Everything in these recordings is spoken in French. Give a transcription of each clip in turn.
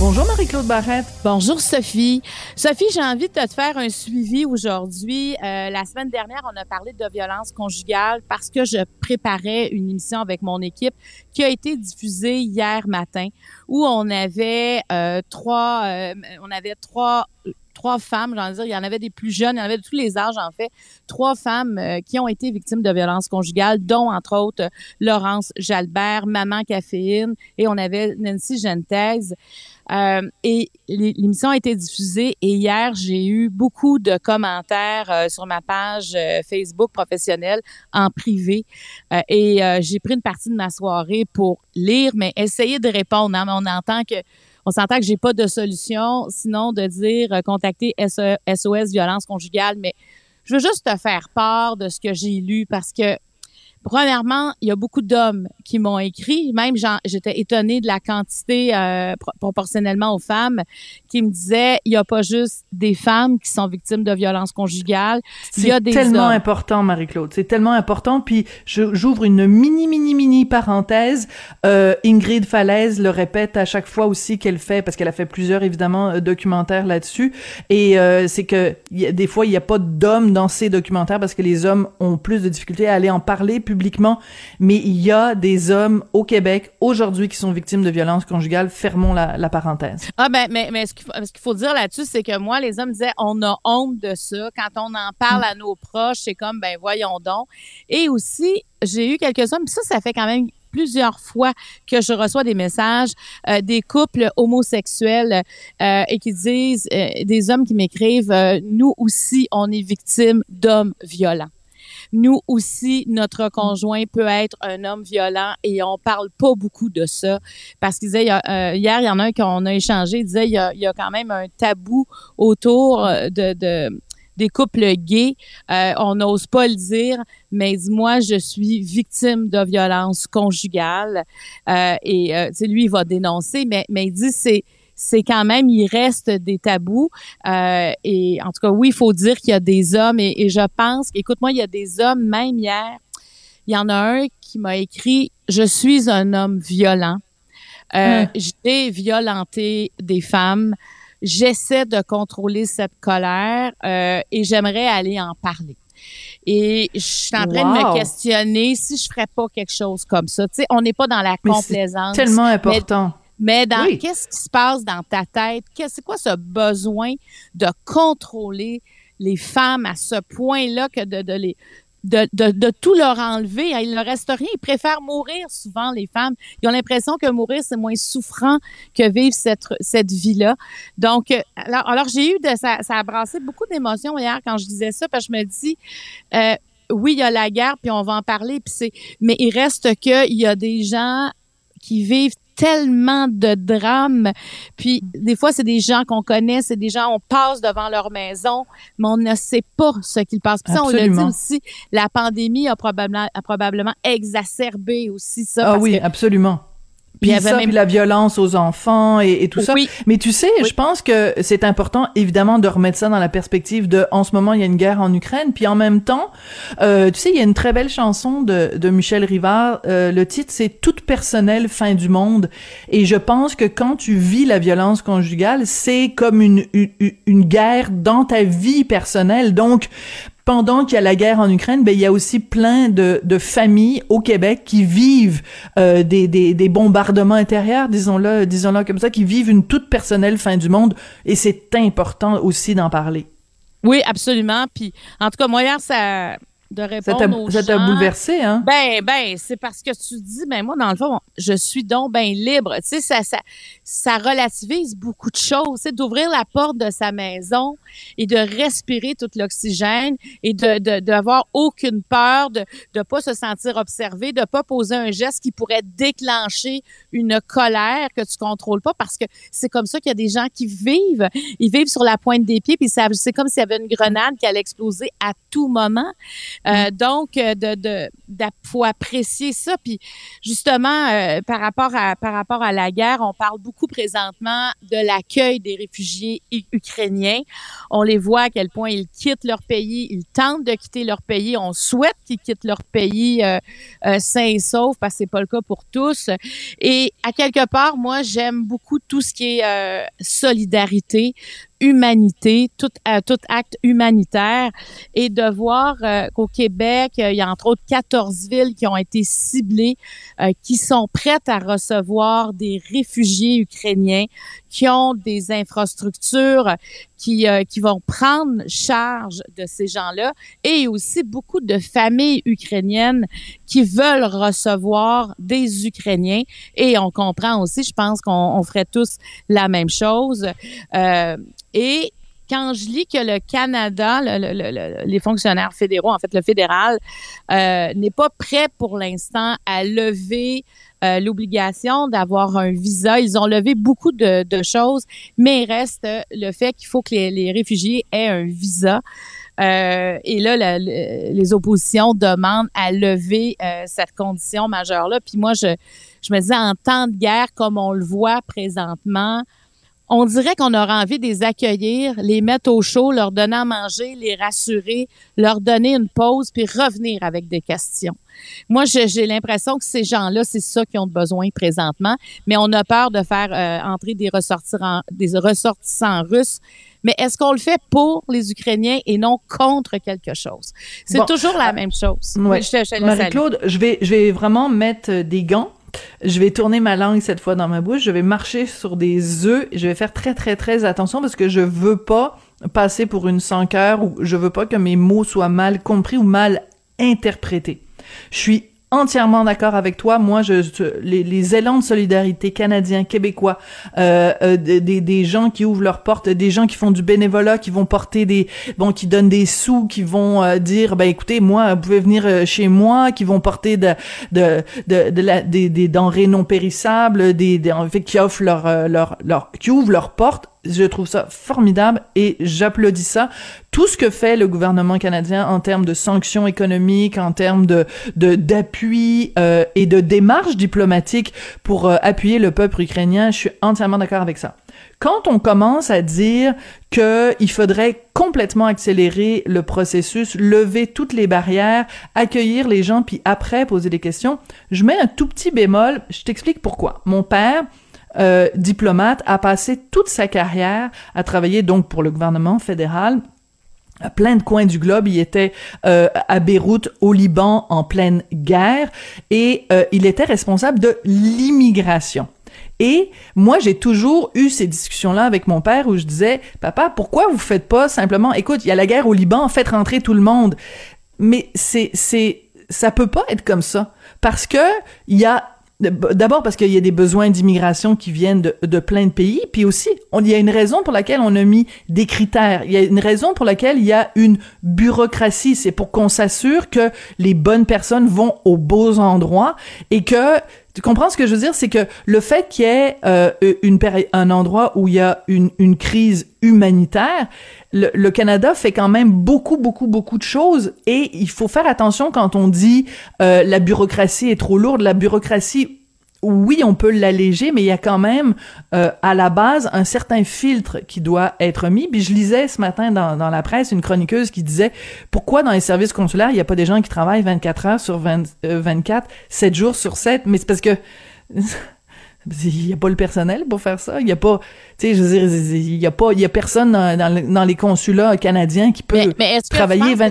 Bonjour Marie-Claude Barrette. Bonjour Sophie. Sophie, j'ai envie de te faire un suivi aujourd'hui. Euh, la semaine dernière, on a parlé de violence conjugale parce que je préparais une émission avec mon équipe qui a été diffusée hier matin où on avait euh, trois, euh, on avait trois trois femmes, j'en dire, il y en avait des plus jeunes, il y en avait de tous les âges en fait, trois femmes euh, qui ont été victimes de violences conjugales, dont entre autres Laurence Jalbert, Maman Caféine, et on avait Nancy Gentez. Euh, et l'émission a été diffusée et hier, j'ai eu beaucoup de commentaires euh, sur ma page Facebook professionnelle en privé et j'ai pris une partie de ma soirée pour lire, mais essayer de répondre. Hein, on entend que on s'entend que j'ai pas de solution, sinon de dire euh, contacter SOS violence conjugale, mais je veux juste te faire part de ce que j'ai lu parce que Premièrement, il y a beaucoup d'hommes qui m'ont écrit. Même j'étais étonnée de la quantité euh, proportionnellement aux femmes qui me disaient il n'y a pas juste des femmes qui sont victimes de violences conjugales. Il y a des tellement important, Marie-Claude. C'est tellement important. Puis j'ouvre une mini mini mini parenthèse. Euh, Ingrid Falaise le répète à chaque fois aussi qu'elle fait parce qu'elle a fait plusieurs évidemment euh, documentaires là-dessus. Et euh, c'est que y a, des fois il n'y a pas d'hommes dans ces documentaires parce que les hommes ont plus de difficultés à aller en parler publiquement, mais il y a des hommes au Québec aujourd'hui qui sont victimes de violences conjugales. Fermons la, la parenthèse. Ah ben, mais, mais ce qu'il faut, dire là-dessus, c'est que moi, les hommes disaient, on a honte de ça. Quand on en parle mm. à nos proches, c'est comme, ben voyons donc. Et aussi, j'ai eu quelques hommes, ça, ça fait quand même plusieurs fois que je reçois des messages euh, des couples homosexuels euh, et qui disent, euh, des hommes qui m'écrivent, nous aussi, on est victimes d'hommes violents nous aussi, notre conjoint peut être un homme violent et on parle pas beaucoup de ça parce qu'il disait, euh, hier, il y en a un qu'on a échangé, il disait, il y a, il y a quand même un tabou autour de, de des couples gays. Euh, on n'ose pas le dire, mais dis-moi, je suis victime de violence conjugale. Euh, et euh, lui, il va dénoncer, mais, mais il dit c'est c'est quand même, il reste des tabous. Euh, et en tout cas, oui, il faut dire qu'il y a des hommes et, je pense, écoute-moi, il y a des hommes, même hier, il y en a un qui m'a écrit, je suis un homme violent. Euh, hein. J'ai violenté des femmes. J'essaie de contrôler cette colère euh, et j'aimerais aller en parler. Et je suis en train de me questionner si je ferais pas quelque chose comme ça. Tu sais, on n'est pas dans la complaisance. tellement important. Mais dans qu'est-ce qui se passe dans ta tête? C'est quoi ce besoin de contrôler les femmes à ce point-là que de, de les de, de, de, tout leur enlever? Il ne reste rien. Ils préfèrent mourir souvent, les femmes. Ils ont l'impression que mourir, c'est moins souffrant que vivre cette, cette vie-là. Donc, euh, alors, alors j'ai eu de ça, ça a brassé beaucoup d'émotions hier quand je disais ça, parce que je me dis, euh, oui, il y a la guerre, puis on va en parler, puis c'est, mais il reste que il y a des gens qui vivent tellement de drames. Puis des fois, c'est des gens qu'on connaît, c'est des gens, on passe devant leur maison, mais on ne sait pas ce qu'ils passent. Puis ça, on l'a dit aussi, la pandémie a probablement, a probablement exacerbé aussi ça. Ah oui, absolument. Puis il y avait même la violence aux enfants et, tout ça. Mais tu sais, je pense que c'est important évidemment de remettre ça dans la perspective de en ce moment il y a une guerre en Ukraine, puis en même temps, euh, tu sais, il y a une très belle chanson de, de Michel Rivard. Euh, le titre c'est Toute personnelle fin du monde. Et je pense que quand tu vis la violence conjugale, c'est comme une, une, une guerre dans ta vie personnelle. Donc pendant qu'il y a la guerre en Ukraine, ben, il y a aussi plein de, de familles au Québec qui vivent euh, des, des, des, bombardements intérieurs, disons-le disons-le comme ça, qui vivent une toute personnelle fin du monde. Et c'est important aussi d'en parler. Oui, absolument. Puis, en tout cas, moi, hier, ça de répondre ça t'a bouleversé, hein? Ben, ben, c'est parce que tu dis, ben moi, dans le fond, je suis donc ben libre. Tu sais, ça, ça, ça relativise beaucoup de choses. C'est d'ouvrir la porte de sa maison et de respirer tout l'oxygène et de d'avoir aucune peur, de ne pas se sentir observé, de pas poser un geste qui pourrait déclencher une colère que tu contrôles pas parce que c'est comme ça qu'il y a des gens qui vivent. Ils vivent sur la pointe des pieds puis c'est comme s'il y avait une grenade qui allait exploser à tout moment. Euh. Donc, de, de, faut apprécier ça. Puis justement, euh, par rapport à par rapport à la guerre, on parle beaucoup présentement de l'accueil des réfugiés ukrainiens. On les voit à quel point ils quittent leur pays, ils tentent de quitter leur pays. On souhaite qu'ils quittent leur pays euh, euh sains et saufs parce que c'est pas le cas pour tous. Et à quelque part, moi, j'aime beaucoup tout ce qui est euh, solidarité, humanité, tout, euh, tout acte humanitaire et de voir euh, qu'au Québec, il y a entre autres 14 villes qui ont été ciblées, euh, qui sont prêtes à recevoir des réfugiés ukrainiens, qui ont des infrastructures qui, qui vont prendre charge de ces gens-là et aussi beaucoup de familles ukrainiennes qui veulent recevoir des Ukrainiens et on comprend aussi, je pense qu'on ferait tous la même chose. Euh, et quand je lis que le Canada, les fonctionnaires fédéraux, en fait le fédéral, euh, n'est pas prêt pour l'instant à lever euh, l'obligation d'avoir un visa. Ils ont levé beaucoup de, choses, mais il reste le fait qu'il faut que les, réfugiés aient un visa. Euh, et là, les oppositions demandent à lever cette condition majeure-là. Puis moi, je, je me dis, en temps de guerre, comme on le voit présentement, on dirait qu'on aurait envie de les accueillir, les mettre au chaud, leur donner à manger, les rassurer, leur donner une pause, puis revenir avec des questions. Moi, j'ai l'impression que ces gens-là, c'est ça qu'ils ont besoin présentement, mais on a peur de faire euh, entrer des ressortissants, des ressortissants russes. Mais est-ce qu'on le fait pour les Ukrainiens et non contre quelque chose? C'est toujours la euh, même chose. Marie-Claude, je vais, je vais vraiment mettre des gants je vais tourner ma langue cette fois dans ma bouche, je vais marcher sur des œufs, je vais faire très très très attention parce que je veux pas passer pour une sans cœur ou je veux pas que mes mots soient mal compris ou mal interprétés. Je suis entièrement d'accord avec toi. Moi, je, les, les, élans de solidarité canadiens, québécois, euh, euh, des, des, gens qui ouvrent leurs portes, des gens qui font du bénévolat, qui vont porter des, bon, qui donnent des sous, qui vont euh, dire, ben écoutez, moi, vous pouvez venir euh, chez moi, qui vont porter de, de, de, de la, des, des denrées non périssables, des, des en fait, qui offrent leur, leur, leur, qui ouvrent leurs portes je trouve ça formidable et j'applaudis ça. Tout ce que fait le gouvernement canadien en termes de sanctions économiques, en termes de d'appui euh, et de démarches diplomatiques pour euh, appuyer le peuple ukrainien, je suis entièrement d'accord avec ça. Quand on commence à dire qu'il faudrait complètement accélérer le processus, lever toutes les barrières, accueillir les gens, puis après poser des questions, je mets un tout petit bémol. Je t'explique pourquoi. Mon père, euh, diplomate, a passé toute sa carrière à travailler donc pour le gouvernement fédéral à plein de coins du globe. Il était euh, à Beyrouth, au Liban, en pleine guerre, et euh, il était responsable de l'immigration. Et moi, j'ai toujours eu ces discussions-là avec mon père où je disais, papa, pourquoi vous faites pas simplement, écoute, il y a la guerre au Liban, faites rentrer tout le monde. Mais c'est, c'est, ça peut pas être comme ça. Parce que il y a D'abord parce qu'il y a des besoins d'immigration qui viennent de, plein de pays, puis aussi il y a une raison pour laquelle on a mis des critères. Il y a une raison pour laquelle il y a une bureaucratie. C'est pour qu'on s'assure que les bonnes personnes vont aux beaux endroits et que tu comprends ce que je veux dire, c'est que le fait qu'il y ait euh, une un endroit où il y a une, une crise humanitaire, le, le, Canada fait quand même beaucoup, beaucoup, beaucoup de choses et il faut faire attention quand on dit euh, la bureaucratie est trop lourde. La bureaucratie oui, on peut l'alléger, mais il y a quand même euh, à la base un certain filtre qui doit être mis. Puis je lisais ce matin dans, dans la presse une chroniqueuse qui disait pourquoi dans les services consulaires il n'y a pas des gens qui travaillent 24 heures sur 20, 24, 7 jours sur 7, mais c'est parce que il n'y a pas le personnel pour faire ça. Il n'y a pas, tu sais, je veux dire, il y a pas, il y a personne dans, dans, les consulats canadiens qui peut travailler 20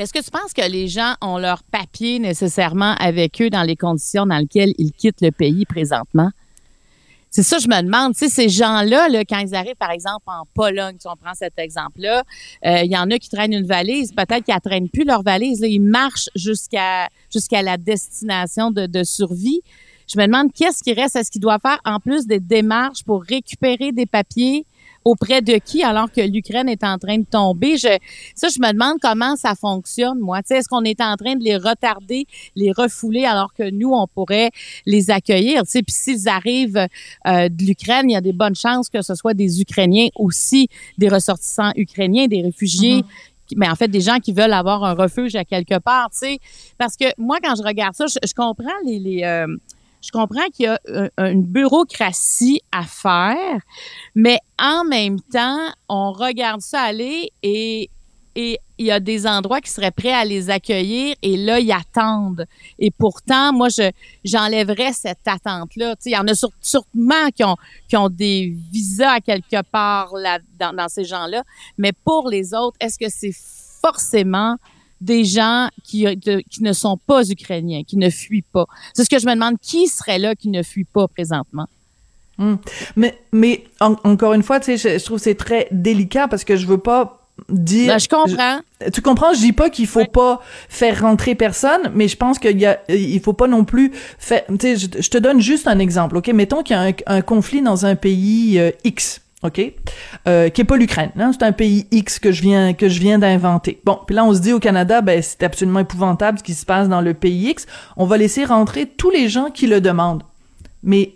est-ce que tu penses que les gens ont leur papier nécessairement avec eux dans les conditions dans lesquelles ils quittent le pays présentement? C'est ça, je me demande. Tu sais, ces gens-là, là, quand ils arrivent, par exemple, en Pologne, si on prend cet exemple-là, euh, il y en a qui traînent une valise. Peut-être qu'ils ne traînent plus leur valise. Ils marchent jusqu'à la destination de, de survie. Je me demande qu'est-ce qui reste? Est-ce qu'ils doivent faire en plus des démarches pour récupérer des papiers? Auprès de qui alors que l'Ukraine est en train de tomber? Je, ça, je me demande comment ça fonctionne, moi. Est-ce qu'on est en train de les retarder, les refouler alors que nous, on pourrait les accueillir? Puis s'ils arrivent euh, de l'Ukraine, il y a des bonnes chances que ce soit des Ukrainiens aussi, des ressortissants ukrainiens, des réfugiés. Mm-hmm mais en fait des gens qui veulent avoir un refuge à quelque part, tu sais, parce que moi quand je regarde ça, je, comprends les, les euh, je comprends qu'il y a une bureaucratie à faire, mais en même temps, on regarde ça aller et il y a des endroits qui seraient prêts à les accueillir et là ils attendent. Et pourtant moi je j'enlèverais cette attente là il y en a sûrement qui ont qui ont des visas quelque part là dans, ces gens là mais pour les autres est-ce que c'est forcément des gens qui, qui ne sont pas ukrainiens, qui ne fuient pas. C'est ce que je me demande, qui serait là qui ne fuit pas présentement? Hmm. Mais, mais encore une fois, tu sais, je, je trouve c'est très délicat parce que je veux pas dire. Ben, je comprends. tu comprends? Je dis pas qu'il faut pas faire rentrer personne, mais je pense qu'il y a, il faut pas non plus faire. Tu sais, je, te donne juste un exemple, ok? Mettons qu'il y a un, conflit dans un pays euh, X. OK? Euh, qui est pas l'Ukraine. Hein? C'est un pays X que je viens que je viens d'inventer. Bon, puis là on se dit au Canada, ben c'est absolument épouvantable ce qui se passe dans le pays X. On va laisser rentrer tous les gens qui le demandent. Mais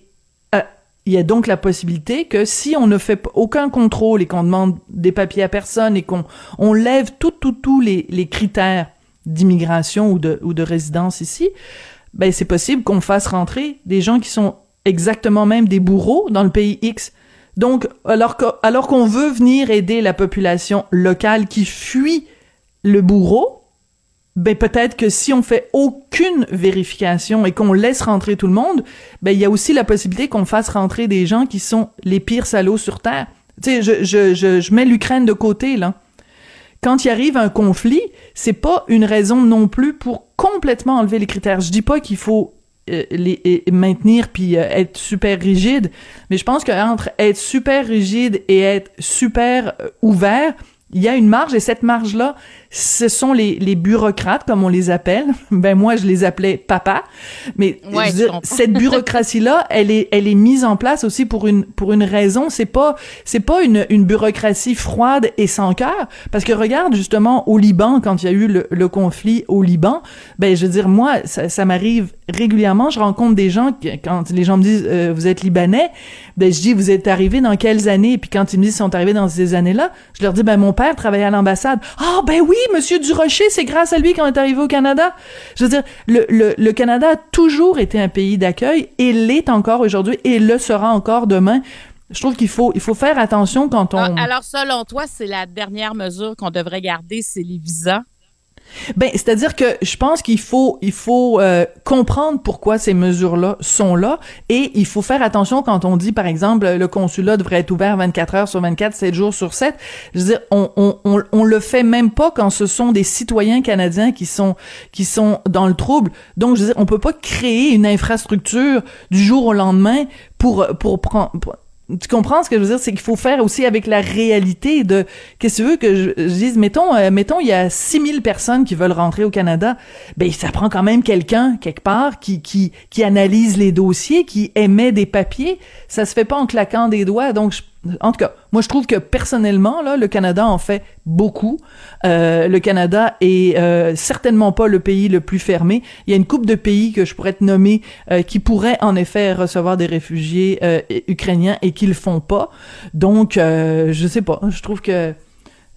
il y a donc la possibilité que si on ne fait aucun contrôle et qu'on demande des papiers à personne et qu'on on lève tout, tout, tous les, les critères d'immigration ou de, ou de résidence ici, ben c'est possible qu'on fasse rentrer des gens qui sont exactement même des bourreaux dans le pays X. Donc, alors alors qu'on veut venir aider la population locale qui fuit le bourreau, ben peut-être que si on fait aucune vérification et qu'on laisse rentrer tout le monde, ben il y a aussi la possibilité qu'on fasse rentrer des gens qui sont les pires salauds sur terre. Tu sais, je, je, je, je mets l'Ukraine de côté là. Quand il arrive un conflit, c'est pas une raison non plus pour complètement enlever les critères. Je dis pas qu'il faut euh, les maintenir puis euh, être super rigide, mais je pense qu'entre être super rigide et être super euh, ouvert, il y a une marge et cette marge là, ce sont les, les bureaucrates, comme on les appelle. Ben moi, je les appelais papa. Mais cette bureaucratie-là, elle est, elle est mise en place aussi pour une, pour une raison. C'est pas, c'est pas une, une bureaucratie froide et sans cœur. Parce que regarde justement au Liban, quand il y a eu le, le conflit au Liban, ben je veux dire moi, ça, ça m'arrive régulièrement. Je rencontre des gens quand les gens me disent euh, vous êtes libanais, ben je dis vous êtes arrivé dans quelles années? Puis quand ils me disent ils sont arrivés dans ces années-là, je leur dis ben mon père travaillait à l'ambassade. Ah ben oui Monsieur Durocher, c'est grâce à lui qu'on est arrivé au Canada. Je veux dire, le, le, le Canada a toujours été un pays d'accueil et l'est encore aujourd'hui et le sera encore demain. Je trouve qu'il faut, il faut faire attention quand on... Ah, alors, selon toi, c'est la dernière mesure qu'on devrait garder, c'est les visas? Ben, c'est-à-dire que je pense qu'il faut, il faut euh, comprendre pourquoi ces mesures-là sont là, et il faut faire attention quand on dit, par exemple, le consulat devrait être ouvert 24 heures sur 24, 7 jours sur 7. Je veux dire, on, on, on, on le fait même pas quand ce sont des citoyens canadiens qui sont qui sont dans le trouble. Donc, je veux dire, on peut pas créer une infrastructure du jour au lendemain pour pour prendre tu comprends ce que je veux dire? C'est qu'il faut faire aussi avec la réalité de qu'est-ce que tu veux que je, dise? Mettons euh, mettons il y a 6000 personnes qui veulent rentrer au Canada. Ben ça prend quand même quelqu'un quelque part qui qui qui analyse les dossiers qui émet des papiers. Ça se fait pas en claquant des doigts. Donc je, en tout cas, moi je trouve que personnellement, là, le Canada en fait beaucoup. Euh, le Canada est euh, certainement pas le pays le plus fermé. Il y a une coupe de pays que je pourrais te nommer euh, qui pourraient en effet recevoir des réfugiés ukrainiens et qui le font pas. Donc, je sais pas. Je trouve que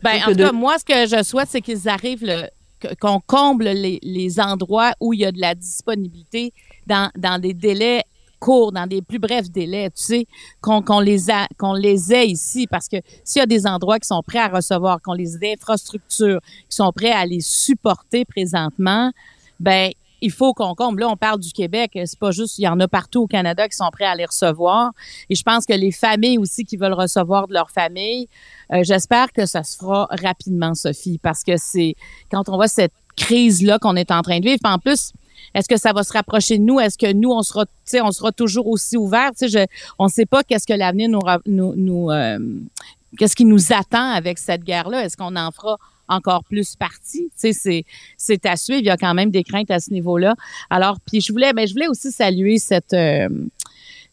ben, en tout cas, moi, ce que je souhaite, c'est qu'ils arrivent le, qu'on comble les, les, endroits où il y a de la disponibilité dans, dans des délais court, dans des plus brefs délais, tu sais, qu'on les a, qu'on les ait ici, parce que s'il y a des endroits qui sont prêts à recevoir, qu'on les infrastructures qui sont prêts à les supporter présentement, ben il faut qu'on comble. Là, on parle du Québec, c'est pas juste, il y en a partout au Canada qui sont prêts à les recevoir. Et je pense que les familles aussi qui veulent recevoir de leur famille, euh, j'espère que ça se fera rapidement, Sophie, parce que c'est quand on voit cette crise-là qu'on est en train de vivre. en plus, est-ce que ça va se rapprocher de nous? Est-ce que nous, on sera, toujours aussi ouverts? Je, on ne sait pas qu'est-ce que l'avenir nous, euh, qu'est-ce qui nous attend avec cette guerre-là? Est-ce qu'on en fera encore plus partie? C'est, à suivre. Il y a quand même des craintes à ce niveau-là. Alors, puis je voulais, ben, je voulais aussi saluer cette, euh,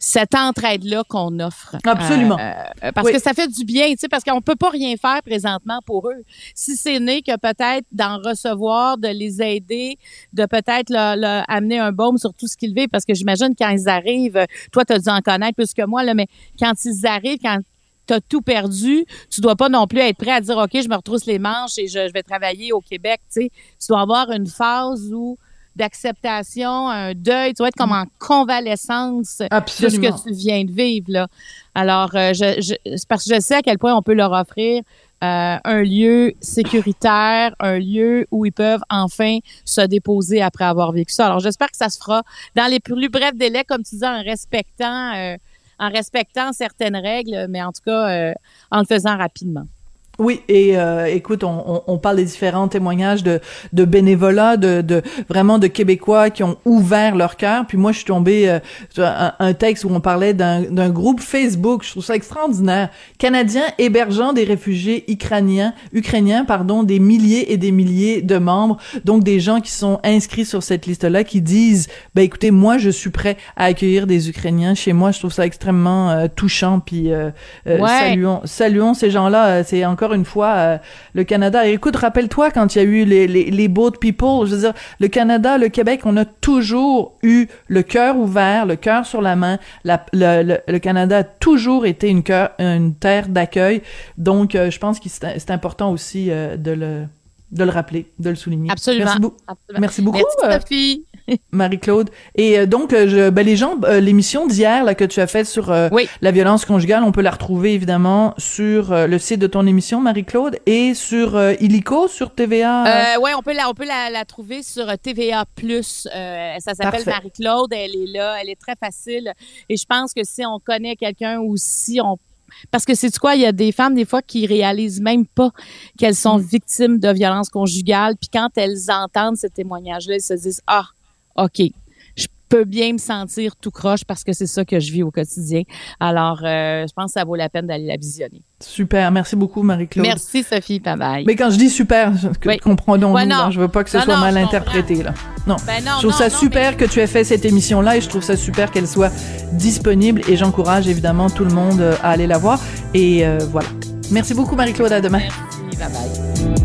cette entraide-là qu'on offre. Absolument. Euh, euh, parce que ça fait du bien, tu sais, parce qu'on peut pas rien faire présentement pour eux. Si c'est né que peut-être d'en recevoir, de les aider, de peut-être leur, amener un baume sur tout ce qu'ils vivent, parce que j'imagine quand ils arrivent, toi, tu as dû en connaître plus que moi, là, mais quand ils arrivent, quand tu as tout perdu, tu dois pas non plus être prêt à dire OK, je me retrousse les manches et je, vais travailler au Québec, tu sais. Tu dois avoir une phase où d'acceptation, un deuil, tu dois être comme en convalescence de ce que tu viens de vivre là. Alors euh, je, parce que je sais à quel point on peut leur offrir euh, un lieu sécuritaire, un lieu où ils peuvent enfin se déposer après avoir vécu ça. Alors j'espère que ça se fera dans les plus brefs délais, comme tu dis, en respectant euh, en respectant certaines règles, mais en tout cas euh, en le faisant rapidement. Oui, et euh, écoute, on, on, parle des différents témoignages de, de bénévolat, de, de, vraiment de Québécois qui ont ouvert leur cœur. Puis moi, je suis tombée euh, sur un, texte où on parlait d'un groupe Facebook. Je trouve ça extraordinaire. Canadiens hébergeant des réfugiés ukrainiens, ukrainiens, pardon, des milliers et des milliers de membres. Donc des gens qui sont inscrits sur cette liste-là, qui disent, ben écoutez, moi, je suis prêt à accueillir des Ukrainiens chez moi. Je trouve ça extrêmement euh, touchant. Puis saluons, saluons ces gens-là. C'est encore une fois euh, le Canada. écoute, rappelle-toi quand il y a eu les, les, les boat people, je veux dire, le Canada, le Québec, on a toujours eu le cœur ouvert, le cœur sur la main. La, le, le, Canada a toujours été une, terre d'accueil. Donc, euh, je pense que c'est important aussi euh, de le de le rappeler, de le souligner. Absolument. Merci, Absolument. Merci beaucoup. Merci, Sophie. Marie-Claude. Et euh, donc, euh, je, ben, les gens, euh, l'émission d'hier là que tu as faite sur la violence conjugale, on peut la retrouver évidemment sur le site de ton émission, Marie-Claude, et sur Illico, sur TVA. oui, on peut la, on peut la, trouver sur TVA Plus. ça s'appelle Marie-Claude. Elle est là, elle est très facile. Et je pense que si on connaît quelqu'un ou si on parce que c'est quoi, il y a des femmes des fois qui réalisent même pas qu'elles sont mm. victimes de violences conjugales, puis quand elles entendent ce témoignage-là, elles se disent ah OK, je peux bien me sentir tout croche parce que c'est ça que je vis au quotidien. Alors, euh, je pense que ça vaut la peine d'aller la visionner. Super, merci beaucoup Marie-Claude. Merci Sophie, bye bye. Mais quand je dis super, oui. comprenons-nous, ouais, je veux pas que ce soit mal interprété là. Non. Ben non, je trouve ça super que tu aies fait cette émission là et je trouve ça super qu'elle soit disponible et j'encourage évidemment tout le monde à aller la voir et euh, voilà. Merci beaucoup Marie-Claude, à demain. Merci, bye bye.